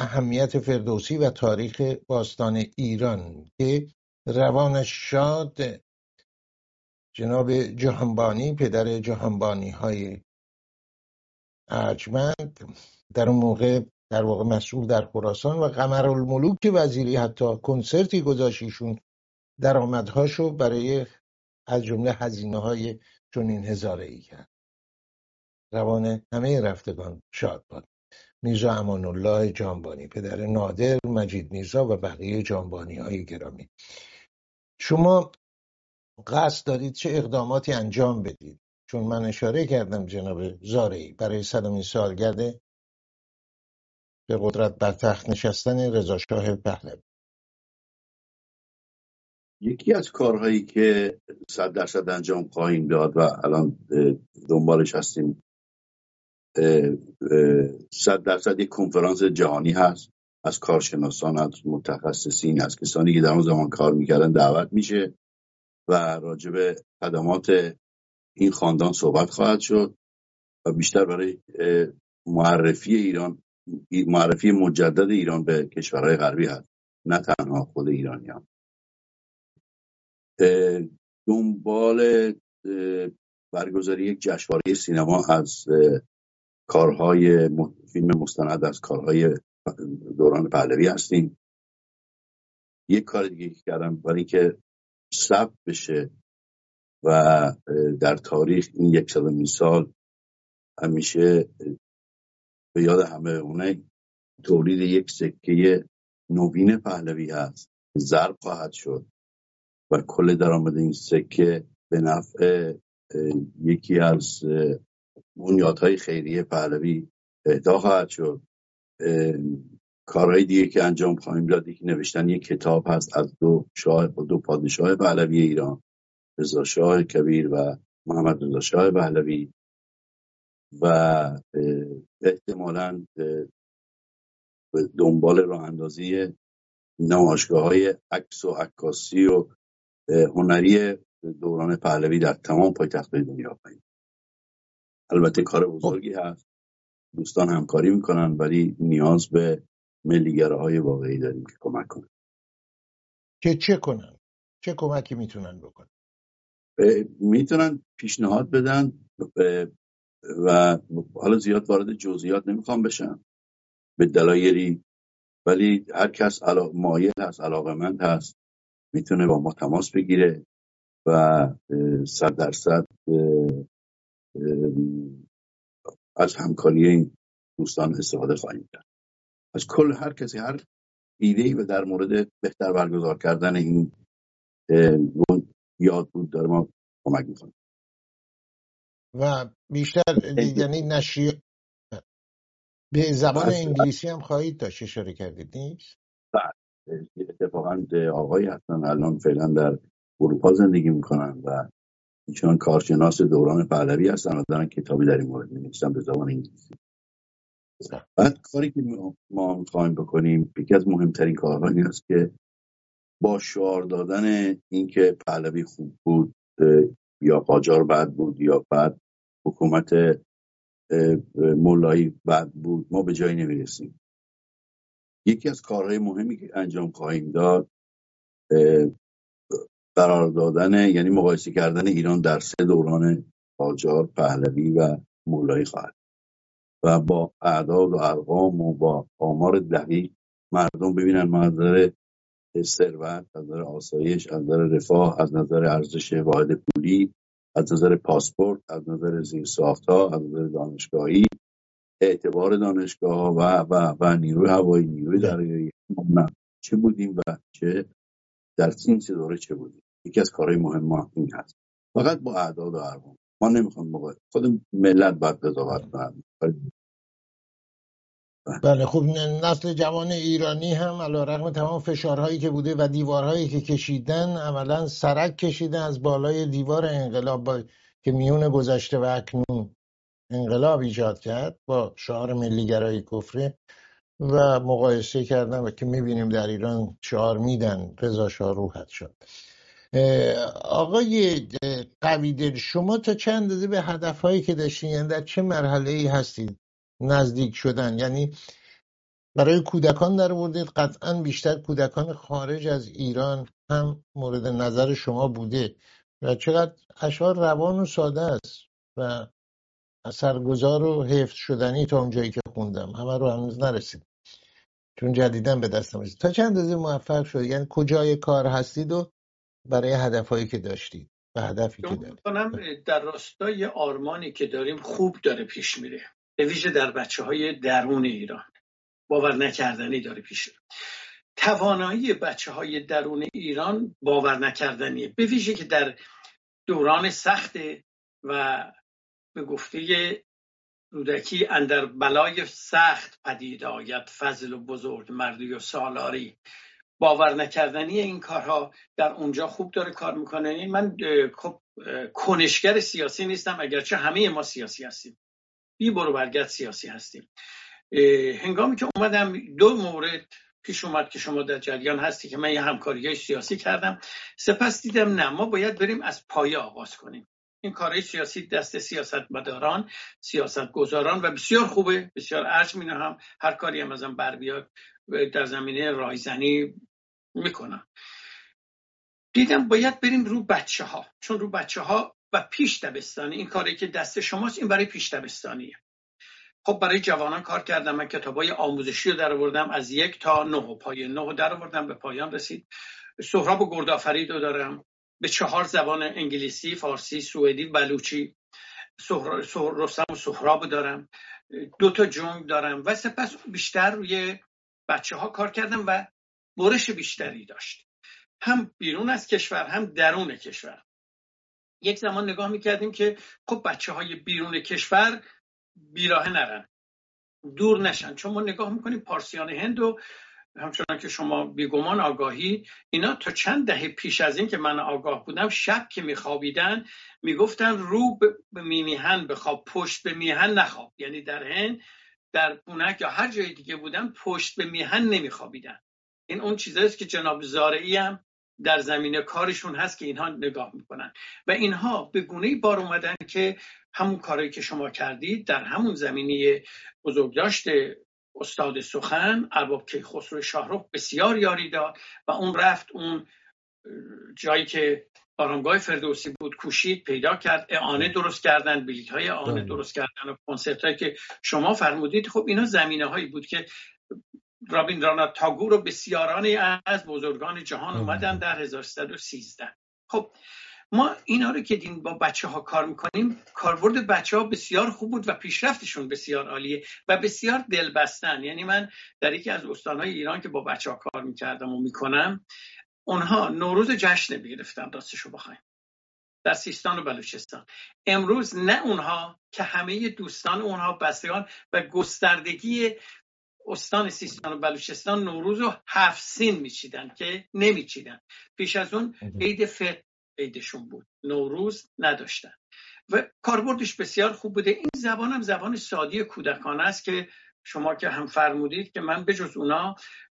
اهمیت فردوسی و تاریخ باستان ایران که روانش شاد جناب جهانبانی پدر جهانبانی های ارجمند در اون موقع در واقع مسئول در خراسان و قمر الملوک وزیری حتی کنسرتی گذاشیشون درآمدهاشو برای از جمله هزینه های چنین هزاره ای کرد. روان همه رفتگان شاد باد میرزا امان الله جانبانی پدر نادر مجید میرزا و بقیه جانبانی های گرامی. شما قصد دارید چه اقداماتی انجام بدید؟ چون من اشاره کردم جناب زارعی برای صدمین سالگرد به قدرت بر تخت نشستن رضاشاه پهلوی. یکی از کارهایی که صد درصد انجام خواهیم داد و الان دنبالش هستیم صد درصد یک کنفرانس جهانی هست. از کارشناسان از متخصصین از کسانی که در اون زمان کار می‌کردن دعوت میشه و راجب خدمات این خاندان صحبت خواهد شد و بیشتر برای معرفی ایران معرفی مجدد ایران به کشورهای غربی هست نه تنها خود ایرانیان. دنبال برگزاری یک جشنواره سینما از کارهای فیلم مستند از کارهای دوران پهلوی هستیم. یک کار دیگه که کردم برای اینکه ثبت بشه و در تاریخ این یک سال همیشه به یاد همه اونه تولید یک سکه نوین پهلوی هست. ضرب خواهد شد. و کل درآمد این سکه به نفع یکی از بنیادهای خیریه پهلوی اهدا خواهد شد. کارهای دیگه که انجام خواهیم داد که نوشتن یک کتاب هست از دو شاه دو پادشاه پهلوی ایران رضا شاه کبیر و محمد رضا شاه پهلوی. و احتمالا دنبال راه اندازی نمایشگاه های عکس و عکاسی و هنری دوران پهلوی در تمام پایتخت دنیا خواهیم البته کار بزرگی هست. دوستان همکاری می‌کنن ولی نیاز به ملیگره های واقعی داریم که کمک کنن. که چه کنن؟ چه کمکی می‌تونن بکنن؟ می‌تونن پیشنهاد بدن و حالا زیاد وارد جزئیات نمی‌خوام بشم. به دلایلی. ولی هر کس علا... مایل هست علاقمند هست. می‌تونه با ما تماس بگیره و صد درصد از همکاری این دوستان استفاده خواهیم کرد. از کل هر کسی هر ایده و در مورد بهتر برگزار کردن این یاد بود داره ما کمک می‌کنیم و بیشتر یعنی نشی به زبان انگلیسی هم خواهید داشت اشاره کردید نیست؟ بله. اتفاقا آقایی هستن الان فعلا در اروپا زندگی می‌کنن و ایشان کارشناس دوران پهلوی هستن و دارن کتابی در این مورد می‌نویسن به زبان انگلیسی. بعد کاری که ما می‌خوایم بکنیم یکی از مهمترین کارها این است که با شعار دادن اینکه پهلوی خوب بود یا قاجار بد بود یا بعد حکومت مولایی بد بود ما به جایی نمی‌رسیم. یکی از کارهای مهمی که انجام خواهیم داد قرار دادن یعنی مقایسه کردن ایران در سه دوران قاجار پهلوی و مولایی خواهد. و با اعداد و ارقام و با آمار دقیق مردم ببینن منظر ثروت از نظر آسایش از نظر رفاه از نظر ارزش واحد پولی از نظر پاسپورت از نظر ها از نظر دانشگاهی اعتبار دانشگاه و و و نیروی هوایی نیروی دریایی. چه بودیم و چه در این سه دوره چه بودیم؟ یکی از کارهای مهم ما این هست. فقط با اعداد و ارقام. ما نمی‌خوام خود ملت باید قضاوت کنند بله خب نسل جوان ایرانی هم علا رقم تمام فشارهایی که بوده و دیوارهایی که کشیدن عملا سرک کشیده از بالای دیوار انقلاب با... که میون گذشته و اکنون انقلاب ایجاد کرد با شعار ملیگرایی کفره و مقایسه کردن و که می‌بینیم در ایران شعار میدن رضا شاه روحت شد. آقای قویدل شما تا چند اندازه به هدفهایی که داشتین؟ یعنی در چه مرحله ای هستید نزدیک شدن. یعنی برای کودکان در بردید قطعا بیشتر کودکان خارج از ایران هم مورد نظر شما بوده و چقدر اشعار روان و ساده است و اثرگذار و حفظ شدنی تا اونجایی که خوندم. همه رو هنوز نرسید. چون جدیدن به دستم رسید. تا چند اندازه موفق شد یعنی کجای کار هستید و برای هدفهایی که داشتید و هدفی که دارید؟ در راستای آرمانی که داریم خوب داره پیش میره. به ویژه در بچه های درون ایران. باور نکردنی داره پیش توانایی بچه های درون ایران باور نکردنیه. به ویژه که در دوران سخت و به گفته رودکی اندر بلای سخت پدید آید فضل و بزرگ مردی و سالاری. باور نکردنی این کارها در اونجا خوب داره کار می‌کنه. من خب کنشگر سیاسی نیستم اگرچه همه ما سیاسی هستیم. بی برو برگرد سیاسی هستیم. هنگامی که اومدم دو مورد پیش اومد که شما در جریان هستی که من یه همکاری سیاسی کردم. سپس دیدم نه ما باید بریم از پایه آغاز کنیم. این کارهای سیاسی دست سیاست مداران سیاست گذاران و بسیار خوبه بسیار ارج می هم هر کاری هم ازم بر بیاد در زمینه رایزنی می‌کنم. دیدم باید بریم رو بچه ها چون رو بچه ها و پیش دبستانی. این کاری که دست شماست این برای پیش دبستانیه. خب برای جوانان کار کردم من کتابای آموزشی رو در آوردم از یک تا نه پای نه در آوردم به پایان رسید. سهراب و گردآفرید رو دارم. به چهار زبان انگلیسی، فارسی، سوئدی، بلوچی رستم و سهراب دارم. دو تا جنگ دارم و سپس بیشتر روی بچه ها کار کردم و برش بیشتری داشت. هم بیرون از کشور هم درون کشور. یک زمان نگاه می‌کردیم که خب بچه های بیرون کشور بیراه نرن. دور نشن. چون ما نگاه می‌کنیم پارسیان هند و همچنان که شما بیگمان آگاهی اینا تا چند دهه پیش از این که من آگاه بودم شب که میخوابیدن می‌گفتن رو به میهن بخواب پشت به میهن نخواب. یعنی در هند در پونک یا هر جای دیگه بودن پشت به میهن نمیخوابیدن. این اون چیزاییست که جناب زارعی هم در زمینه کارشون هست که اینها نگاه می‌کنن و اینها به گونه بار اومدن که همون کاری که شما کردید در همون زمینه بزرگداشت استاد سخن ارباب که خسرو شاهرخ بسیار یاری داد و اون رفت اون جایی که آرامگاه فردوسی بود کوشید پیدا کرد اعانه درست کردن بلیت های اعانه بله. درست کردن و کنسرت هایی که شما فرمودید خب اینا زمینه هایی بود که رابین رانا تاگور و بسیارانی از بزرگان جهان اومدن در 1313 خب ما اینا رو که دین با بچه ها کار می‌کنیم کاربرد بچه ها بسیار خوب بود و پیشرفتشون بسیار عالیه و بسیار دلبستن. یعنی من در یکی از استانهای ایران که با بچه ها کار می‌کردم و می‌کنم اونها نوروز جشن نمی‌گرفتن راستشو بخوایم. در سیستان و بلوچستان. امروز نه اونها که همه دوستان اونها بستگان و گستردگی استان سیستان و بلوچستان نوروز رو هفت سین میچیدن که نمیچیدن. پیش از اون عید فطر عیدشون بود. نوروز نداشتن. و کاربردش بسیار خوب بوده. این زبان هم زبان سادی کودکانه است که شما که هم فرمودید که من بجز اونا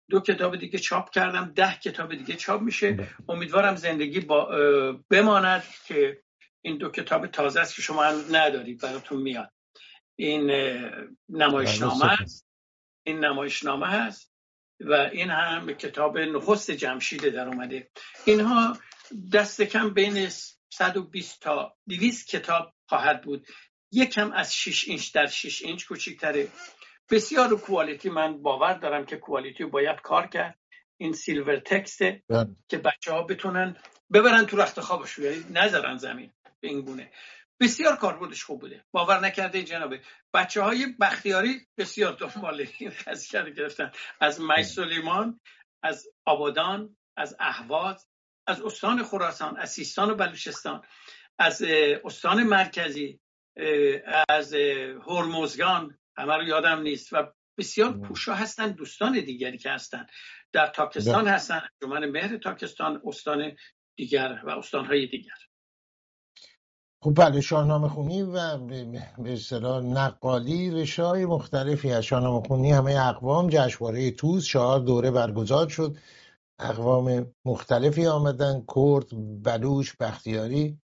دو کتاب دیگه چاپ کردم ده کتاب دیگه چاپ میشه. بله. امیدوارم زندگی با بماند که این دو کتاب تازه است که شما هم ندارید براتون میاد. این نمایشنامه بله، است. این نمایشنامه هست و این هم کتاب نخست جمشید در اومده. اینها دست کم بین 120 تا 200 کتاب خواهد بود. یکم از 6 اینچ در 6 اینچ کوچکتره. بسیار کوالیتی من باور دارم که کوالیتی باید کار کرد. این سیلور تکسته بله. که بچه ها بتونن ببرن تو رخت خوابشون یعنی نذارن زمین به این گونه. بسیار کاربردش خوب بوده. باور نکرده جنابه بچه های بختیاری بسیار دنبال این قضیه گرفتن. از مای سلیمان از آبادان از اهواز از استان خراسان از سیستان و بلوچستان از استان مرکزی از هرمزگان همه رو یادم نیست. و بسیار پوشا هستن دوستان دیگری که هستن. در تاکستان. هستن انجمن مهر تاکستان استان دیگر و استانهای دیگر. خب بله شاهنامه خونی و به اصطلاح نقالی رشای مختلفی از شاهنامه خونی همه اقوام جشنواره توز چهار دوره برگزار شد. اقوام مختلفی آمدن کرد بلوش بختیاری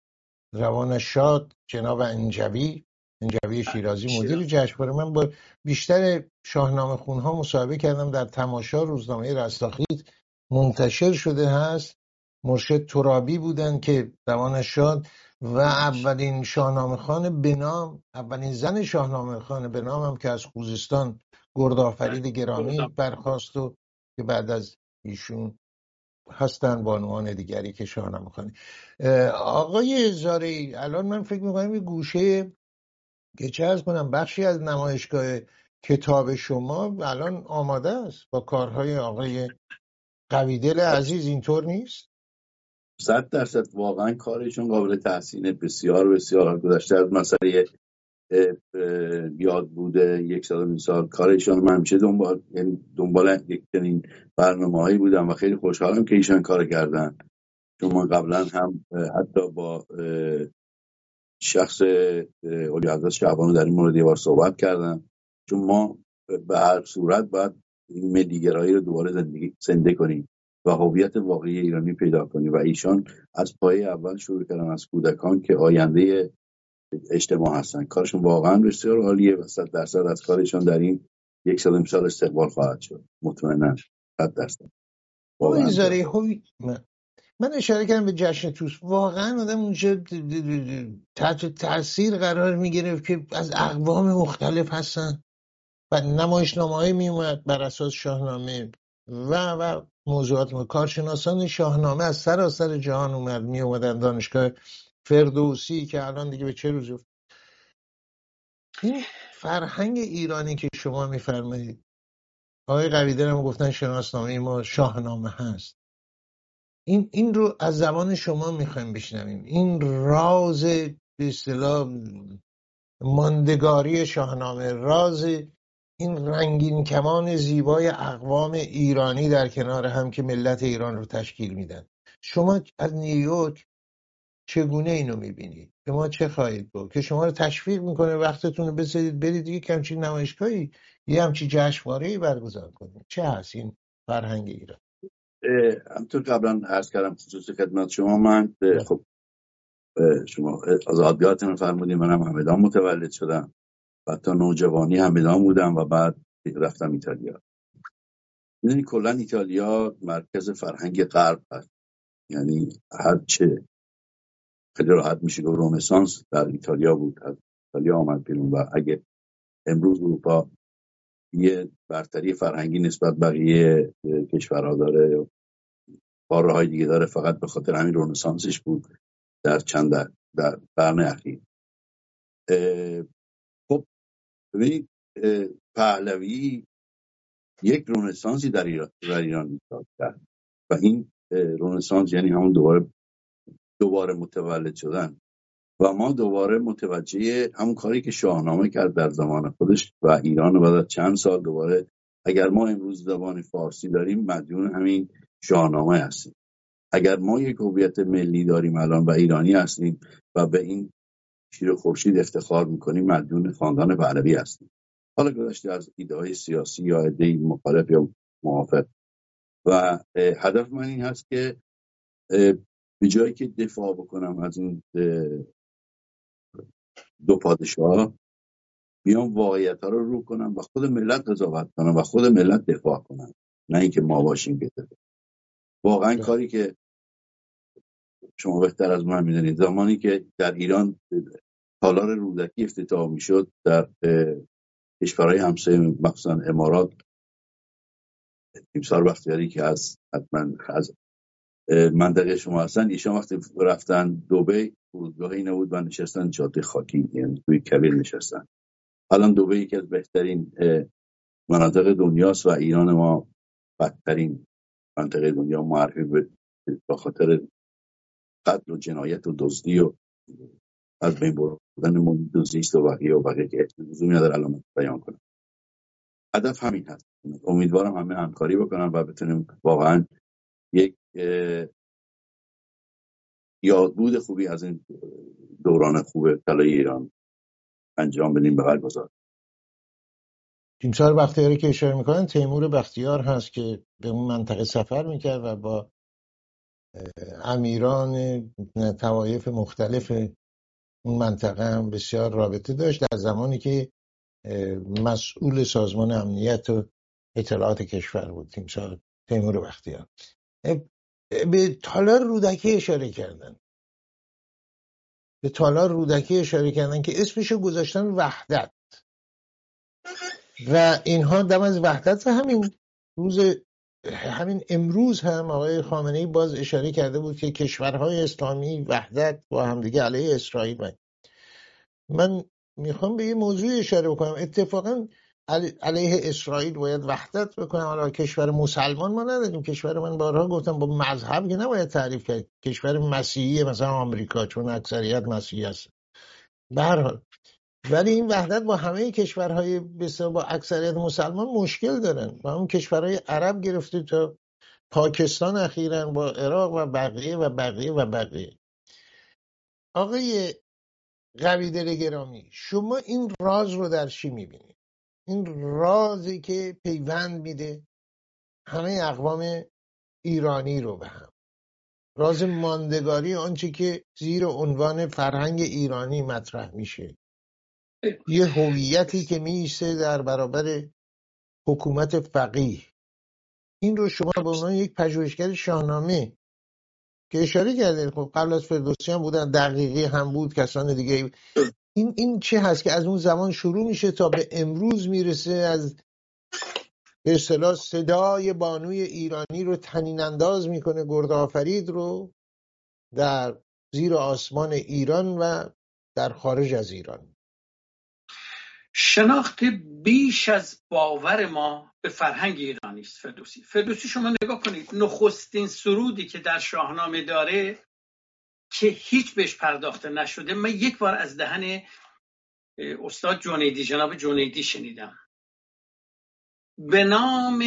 روان شاد جناب انجوی انجوی شیرازی مدیر جشنواره. من با بیشتر شاهنامه خونها مصاحبه کردم در تماشا روزنامه رستاخیز منتشر شده هست. مرشد ترابی بودن که روان شاد و اولین شاهنامه خان به نام اولین زن شاهنامه خان به نام هم که از خوزستان گردآفرید گرامی برخواست و که بعد از ایشون هستن بانوان دیگری که شاهنامه خانی آقای زاری الان من فکر می‌کنم یه گوشه که چه کنم بخشی از نمایشگاه کتاب شما الان آماده است با کارهای آقای قویدل عزیز اینطور نیست؟ صد درصد واقعا کارشون قابل تحسینه بسیار بسیار. گذشته از مسئله یاد بوده یک سال سال کار ایشان من همیشه دنبال یعنی دنبال یک چنین برنامه هایی بودم و خیلی خوشحالم که ایشان کار کردن. چون من قبلا هم حتی با شخص اولی حضرت شعبانو در این مورد یه بار صحبت کردم. چون ما به هر صورت باید این ملیگرایی رو دوباره زنده کنیم. و هویت واقعی ایرانی پیدا کنیم و ایشان از پای اول شروع کردن از کودکان که آینده اجتماع هستن. کارشون واقعا بسیار عالیه و صد درصد از کارشان در این یک سال امسال استقبال خواهد شد. مطمئنا. صد درصد. من اشاره کردم به جشن توس. واقعا آدم اونجا تحت تاثیر قرار می‌گرفت که از اقوام مختلف هستن و نمایشنامه می اومد بر اساس شاهنامه و و موضوعات کارشناسان شاهنامه از سراسر جهان اومد می اومدن دانشگاه فردوسی که الان دیگه به چه روز این فرهنگ ایرانی که شما میفرمایید آقای قویدر هم گفتن شناسنامه ما شاهنامه هست. این این رو از زبان شما می‌خوایم بشنویم. این راز به اصطلاح ماندگاری شاهنامه راز این رنگین کمان زیبای اقوام ایرانی در کنار هم که ملت ایران رو تشکیل میدن. شما از نیویورک چگونه اینو می‌بینید به ما چه خواهید بود که شما رو تشویق می‌کنه وقتتون رو بذارید برید یه کمچین نمایشگاهی یه همچی جشنواره برگزار کنید. چه هست این فرهنگ ایران؟ همطور قبلا عرض کردم خصوص خدمت شما. من خب شما آزادگاهتون فرمودیم منم همدان متولد شدم. و تا نوجوانی همدان بودم و بعد رفتم ایتالیا. می‌دونی کلا ایتالیا مرکز فرهنگ غرب هست. یعنی هر چه خیلی راحت میشه گفت رونسانس در ایتالیا بود. از ایتالیا آمد بیرون و اگه امروز اروپا یه برتری فرهنگی نسبت بقیه کشورها داره باره های دیگه داره فقط به خاطر همین رونسانسش بود در چند در, در قرن اخیر. ببینید پهلوی یک رونسانسی در ایران, در ایران کرد. و این رونسانس یعنی همون دوباره دوباره متولد شدن. و ما دوباره متوجه همون کاری که شاهنامه کرد در زمان خودش و ایران بعد از چند سال دوباره اگر ما امروز زبان فارسی داریم مدیون همین شاهنامه هستیم. اگر ما یک هویت ملی داریم الان و ایرانی هستیم و به این شیر خورشید افتخار می‌کنیم مدیون خاندان پهلوی هستیم. حالا گذشته از ایده های سیاسی یا ایده مخالف یا موافق. و هدف من این هست که به جایی که دفاع بکنم از این دو پادشاه بیام واقعیت ها رو رو کنم و خود ملت قضاوت کنم و خود ملت دفاع کنم. نه اینکه ما باشیم که واقعا بله. کاری که شما بهتر از من می‌دونید. زمانی که در ایران تالار رودکی افتتاح می‌شد در کشورهای همسایه مخصوصا امارات تیمسار بختیاری که از حتما از منطقه شما هستن ایشان وقتی رفتن دوبه فرودگاه اینه بود و نشستن جاده خاکی یعنی توی کبیر نشستن. الان دوبه یکی از بهترین مناطق دنیاست و ایران ما بدترین منطقه دنیا معرفی به خاطر قتل و جنایت و دزدی و از بین بردن محیط زیست و بقیه و بقیه که لزومی نداره علامت بیان کنم. هدف همین هست. امیدوارم همه همکاری بکنن و بتونیم واقعا یک یادبود خوبی از این دوران خوب طلای ایران انجام بدیم به گذار تیمسار بختیاری که اشاره می‌کنن تیمور بختیار هست که به اون منطقه سفر می‌کرد و با امیران توایف مختلف اون منطقه هم بسیار رابطه داشت در زمانی که مسئول سازمان امنیت و اطلاعات کشور بود تیمسار تیمور بختیار. به تالار رودکی اشاره کردن. به تالار رودکی اشاره کردن که اسمشو گذاشتن وحدت. و اینها دم از وحدت همین روز همین امروز هم آقای خامنه ای باز اشاره کرده بود که کشورهای اسلامی وحدت با همدیگه علیه اسرائیل من من می‌خوام به یه موضوع اشاره بکنم. اتفاقا علیه اسرائیل باید وحدت بکنم. حالا کشور مسلمان ما نداریم. کشور من بارها گفتم با مذهب که نباید تعریف کرد. کشور مسیحی مثلا آمریکا چون اکثریت مسیحی هست. به هر حال ولی این وحدت با همه کشورهای با اکثریت مسلمان مشکل دارن با اون کشورهای عرب گرفته تا پاکستان اخیرا با عراق و بقیه و بقیه و بقیه. آقای قویدل گرامی شما این راز رو در چی می‌بینید این رازی که پیوند میده همه اقوام ایرانی رو به هم. راز ماندگاری آنچه که زیر عنوان فرهنگ ایرانی مطرح میشه. یه هویتی که میسته در برابر حکومت فقیه. این رو شما به عنوان یک پژوهشگر شاهنامه که اشاره کردین خب قبل از فردوسی هم بودن دقیقی هم بود کسان دیگه. این این چه هست که از اون زمان شروع میشه تا به امروز می‌رسه؟ از به اصطلاح صدای بانوی ایرانی رو تنین انداز می‌کنه گرد آفرید رو در زیر آسمان ایران و در خارج از ایران. شناخت بیش از باور ما به فرهنگ ایرانی است فردوسی. فردوسی شما نگاه کنید نخستین سرودی که در شاهنامه داره که هیچ بهش پرداخته نشده. من یک بار از دهن استاد جونیدی جناب جونیدی شنیدم. به نام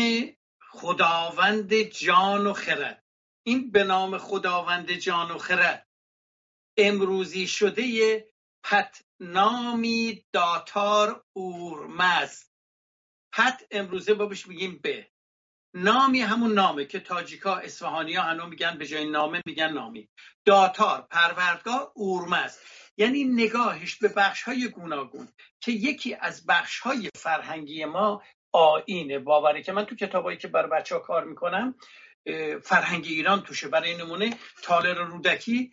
خداوند جان و خرد. این به نام خداوند جان و خرد امروزی شده پت نامی داتار اورمز. پت امروزه با بهش میگیم به. نامی همون نامه که تاجیکا اصفهانی ها هنو میگن به جای نامه میگن نامی. داتار پروردگاه اورمز. یعنی نگاهش به بخش های گوناگون که یکی از بخش های فرهنگی ما آینه باوره که من تو کتابایی که برای بچه ها کار می‌کنم فرهنگ ایران توشه. برای نمونه تالر رودکی.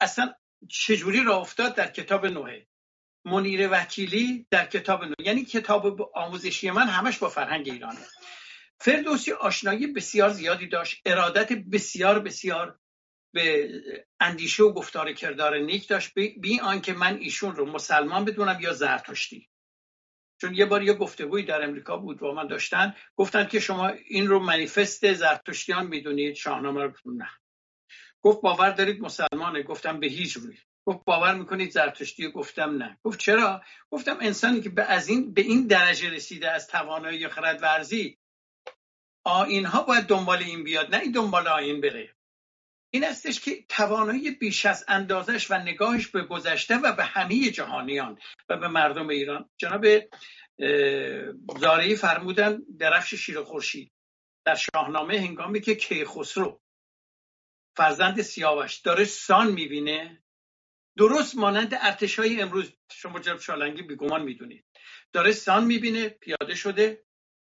اصلا چجوری را افتاد در کتاب نوحه؟ منیر وکیلی در کتاب نوحه. یعنی کتاب آموزشی من همش با فرهنگ ایرانه. فردوسی آشنایی بسیار زیادی داشت. ارادت بسیار بسیار به اندیشه و گفتار کردار نیک داشت. بی آنکه من ایشون رو مسلمان بدونم یا زرتشتی. چون یه بار یه گفتگویی در امریکا بود با من داشتن. گفتن که شما این رو منیفست زرتشتیان می‌دونید شاهنامه رو نه. گفت باور دارید مسلمانه؟ گفتم به هیچ روی. گفت باور می‌کنید زرتشتی؟ گفتم نه. گفت چرا؟ گفتم انسانی که به از این به این درجه رسیده از توانایی خرد ورزی آینها باید دنبال این بیاد نه این دنبال آین بره. این استش که توانایی بیش از اندازش و نگاهش به گذشته و به همه جهانیان و به مردم ایران. جناب زارعی فرمودن درفش شیر خورشید. در شاهنامه هنگامی که کیخسرو فرزند سیاوش داره سان می‌بینه. درست مانند ارتش های امروز. شما جناب شالنگی بیگمان می‌دونید. داره سان می‌بینه پیاده شده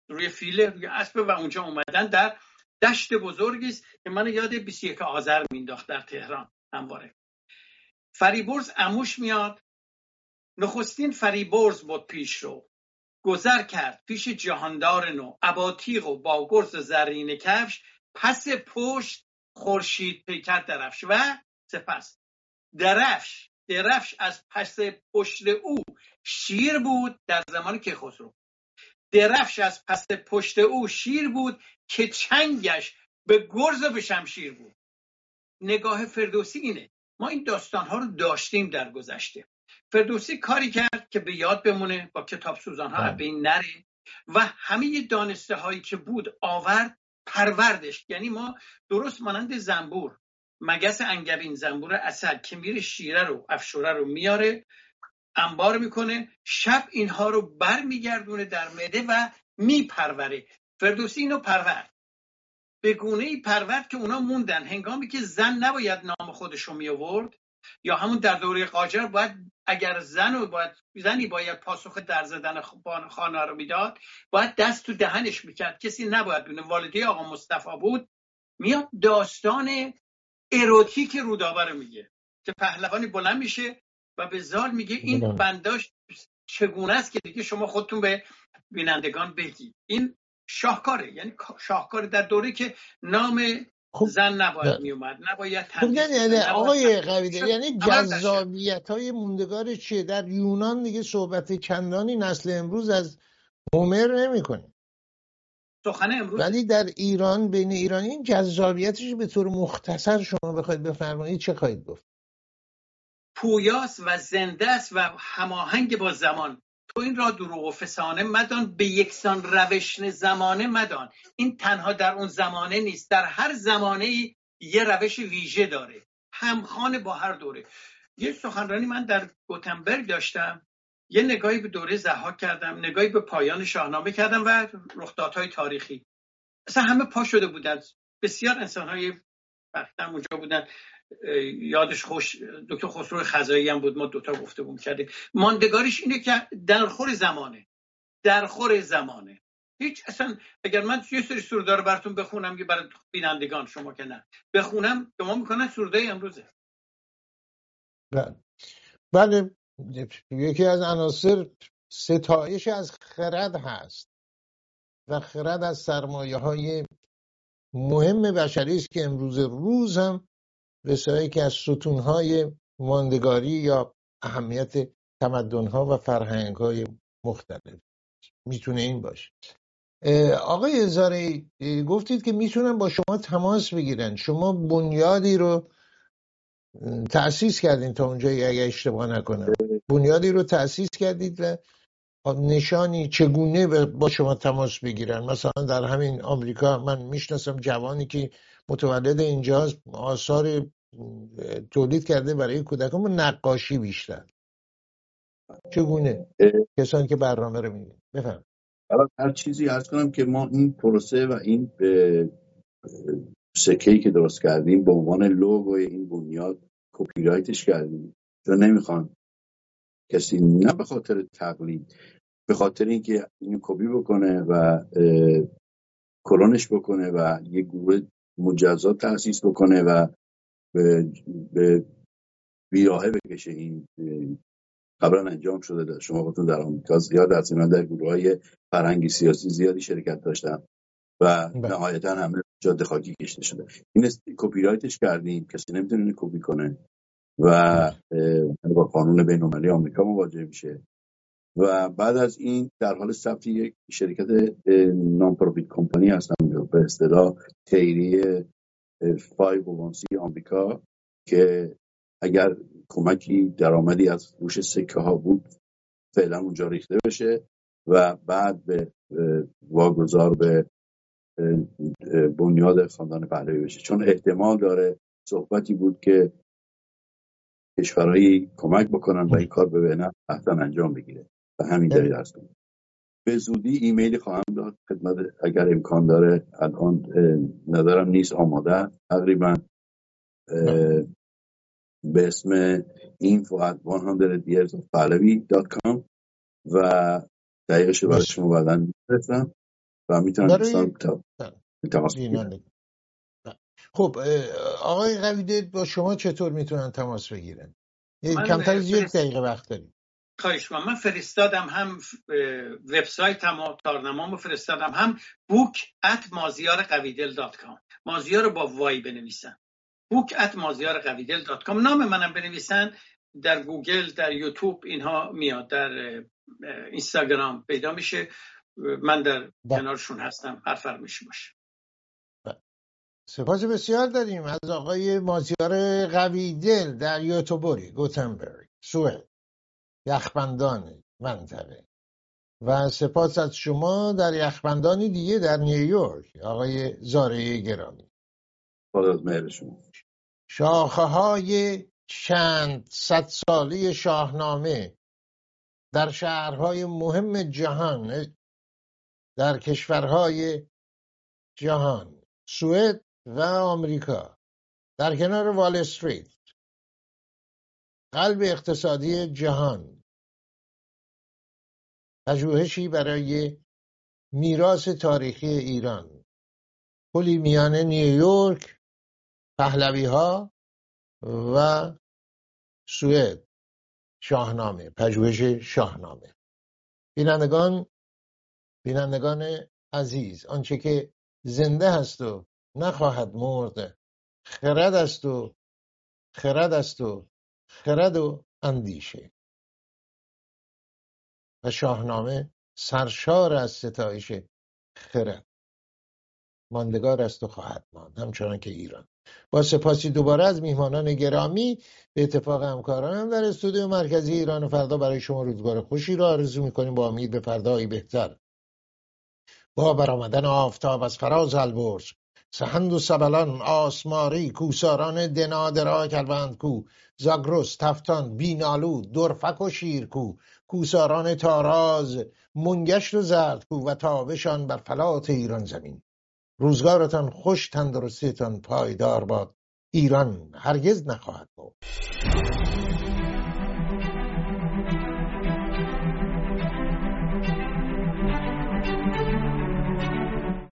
روی فیله روی اسب و اونجا اومدن در دشت بزرگی که من یاد 21 آذر مینداخت در تهران همواره. فریبرز اموش میاد. نخستین فریبرز بود پیش رو گذر کرد پیش جهاندار نو اباتیق و با گرز زرین کفش پس پشت خورشید پیکر درفش و سپس درفش درفش از پس پشت او شیر بود در زمان که خسرو درفش از پس پشت او شیر بود که چنگش به گرز و به شمشیر بود. نگاه فردوسی اینه ما این داستان ها رو داشتیم در گذشته. فردوسی کاری کرد که به یاد بمونه با کتاب سوزان ها به این نره و همه دانسته هایی که بود آورد پروردش. یعنی ما درست مانند زنبور مگس انگبین زنبور اصل که میره شیره رو افشوره رو میاره انبار می‌کنه شب اینها رو بر میگردونه در مده و میپروره. فردوسی اینو پرورد. به گونه ای پرورد که اونا موندن. هنگامی که زن نباید نام خودش رو می آورد یا همون در دوره قاجر باید اگر زن و باید زنی باید پاسخ در زدن خانه رو می‌داد باید دست تو دهنش می‌کرد. کسی نباید دونه والده آقا مصطفی بود میاد داستان اروتیک رودابه رو میگه که پهلوانی بلند میشه و به زال میگه این بنداش چگونه است که دیگه شما خودتون به بینندگان بگی این شاهکاره. یعنی شاهکاره در دوره که نام خب زن نباید میومد نباید خب یعنی آقای قویده یعنی جذابیت های موندگار چیه؟ در یونان دیگه صحبت چندانی نسل امروز از هومر نمی کنیم سخن امروز. ولی در ایران بین ایرانی این جذابیتش به طور مختصر شما بخواید بفرمایید چه خواهید گفت؟ پویاست و زنده است و هماهنگ با زمان. تو این را دروغ و فسانه مدان به یکسان روش زمانه مدان. این تنها در اون زمانه نیست در هر زمانه یه روش ویژه داره. همخانه با هر دوره. یه سخنرانی من در گوتنبرگ داشتم. یه نگاهی به دوره زحاک کردم نگاهی به پایان شاهنامه کردم و رخدادهای تاریخی. اصلا همه پا شده بودن. بسیار انسان های اونجا بودن. یادش خوش دکتر خسرو خزایی هم بود ما دوتا گفته بود کردیم. ماندگاریش اینه که در خور زمانه. در خور زمانه. هیچ اصلا اگر من یه سری سردار براتون بخونم که برای بینندگان شما که نه. بخونم شما می‌کنن سرده امروزه. بله. بله یکی از عناصر ستایش از خرد هست و خرد از سرمایه های مهم بشری است که امروز روز هم رسایی که از ستونهای ماندگاری یا اهمیت تمدنها و فرهنگهای مختلف. می‌تونه این باشه. آقای ازاره گفتید که می‌تونن با شما تماس بگیرن. شما بنیادی رو تأسیس کردین تا اونجایی اگه اشتباه نکنم. بنیادی رو تأسیس کردید و نشانی چگونه با شما تماس بگیرن؟ مثلا در همین آمریکا من می‌شناسم جوانی که متولد اینجاست. آثار تولید کرده برای کودکان نقاشی بیشتر. چگونه؟ کسانی که برنامه رو میگن بفهم هر چیزی ارز کنم که ما این پروسه و این سکهی که درست کردیم به عنوان لوگوی این بنیاد کپی رایتش کردیم. چون نمی‌خوان کسی نه به خاطر تقلید به خاطر اینکه اینو کپی بکنه و کلونش بکنه و یه گروه مجزا تاسیس بکنه و به, به بیراهه بکشه این قبلا انجام شده شما خودتون در آمریکا. زیاد از من در گروه های فرهنگی سیاسی زیادی شرکت داشتم و بله. نهایتا همه جاده خاکی کشته شده. این کپی رایتش کردیم کسی نمی‌تونه کپی کنه و با قانون بین المللی آمریکا مواجه میشه. و بعد از این در حال ثبت یک شرکت نام پروفیت کمپانی هستم. به اصطلاح تیری سی آمریکا که اگر کمکی درآمدی از فروش سکه ها بود فعلا اونجا ریخته بشه و بعد به واگذار به بنیاد خاندان پهلوی بشه. چون احتمال داره صحبتی بود که کشورهایی کمک بکنن و این کار به بهنه انجام بگیره. و همین دلیل هست به زودی ایمیلی خواهم داد. خدمت اگر امکان داره الان ندارم نیست آماده تقریبا به اسم info at 100yearsofpahlavi.com و دقیقش برای شما بعدا میفرستم و می‌تونم دوستان تماس خب آقای قویدل با شما چطور می‌تونن تماس بگیرن؟ کمتر از یک دقیقه وقت داریم. خواهش من فرستادم هم وبسایت هم تارنمامو فرستادم هم book at مازیار قویدل dot com مازیار با Y بنویسن book at مازیار قویدل dot com نام منم بنویسن. در گوگل در یوتیوب اینها میاد. در اینستاگرام پیدا میشه. من در با. کنارشون هستم. هر فرمیش باشه. سپاس بسیار داریم از آقای مازیار قویدل در یوتوبوری گوتنبرگ سوئد. یخبندان منطقه. و سپاس از شما در یخبندانی دیگه در نیویورک آقای زاره گرامی. شاخه های چند صد سالی شاهنامه در شهرهای مهم جهان در کشورهای جهان سوئد و آمریکا در کنار وال استریت. قلب اقتصادی جهان. پژوهشی برای میراث تاریخی ایران. پلی میان نیویورک پهلوی ها و سوئد. شاهنامه پژوهش شاهنامه. بینندگان بینندگان عزیز آنچه که زنده هست و نخواهد مرد خرد است و خرد است و خرد و اندیشه. و شاهنامه سرشار از ستایش خرد. ماندگار است و خواهد ماند همچنان که ایران. با سپاسی دوباره از میهمانان گرامی به اتفاق همکارانم در استودیو مرکزی ایران فردا برای شما روزگار خوشی را آرزو می‌کنیم. با امید به فردایی بهتر. با برآمدن آفتاب از فراز البرز سهند و سبلان آسماری کوساران دنادرا کلوند کو زاگرس تفتان بینالو درفک و شیرکو کوساران تاراز منگشت و زرد کو و تابشان بر فلات ایران زمین. روزگارتان خوش تندرستیتان پایدار باد. ایران هرگز نخواهد بود